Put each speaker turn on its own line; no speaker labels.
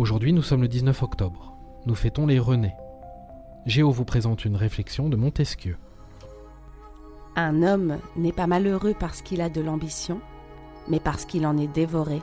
Aujourd'hui, nous sommes le 19 octobre. Nous fêtons les Renais. Géo vous présente une réflexion de Montesquieu.
Un homme n'est pas malheureux parce qu'il a de l'ambition, mais parce qu'il en est dévoré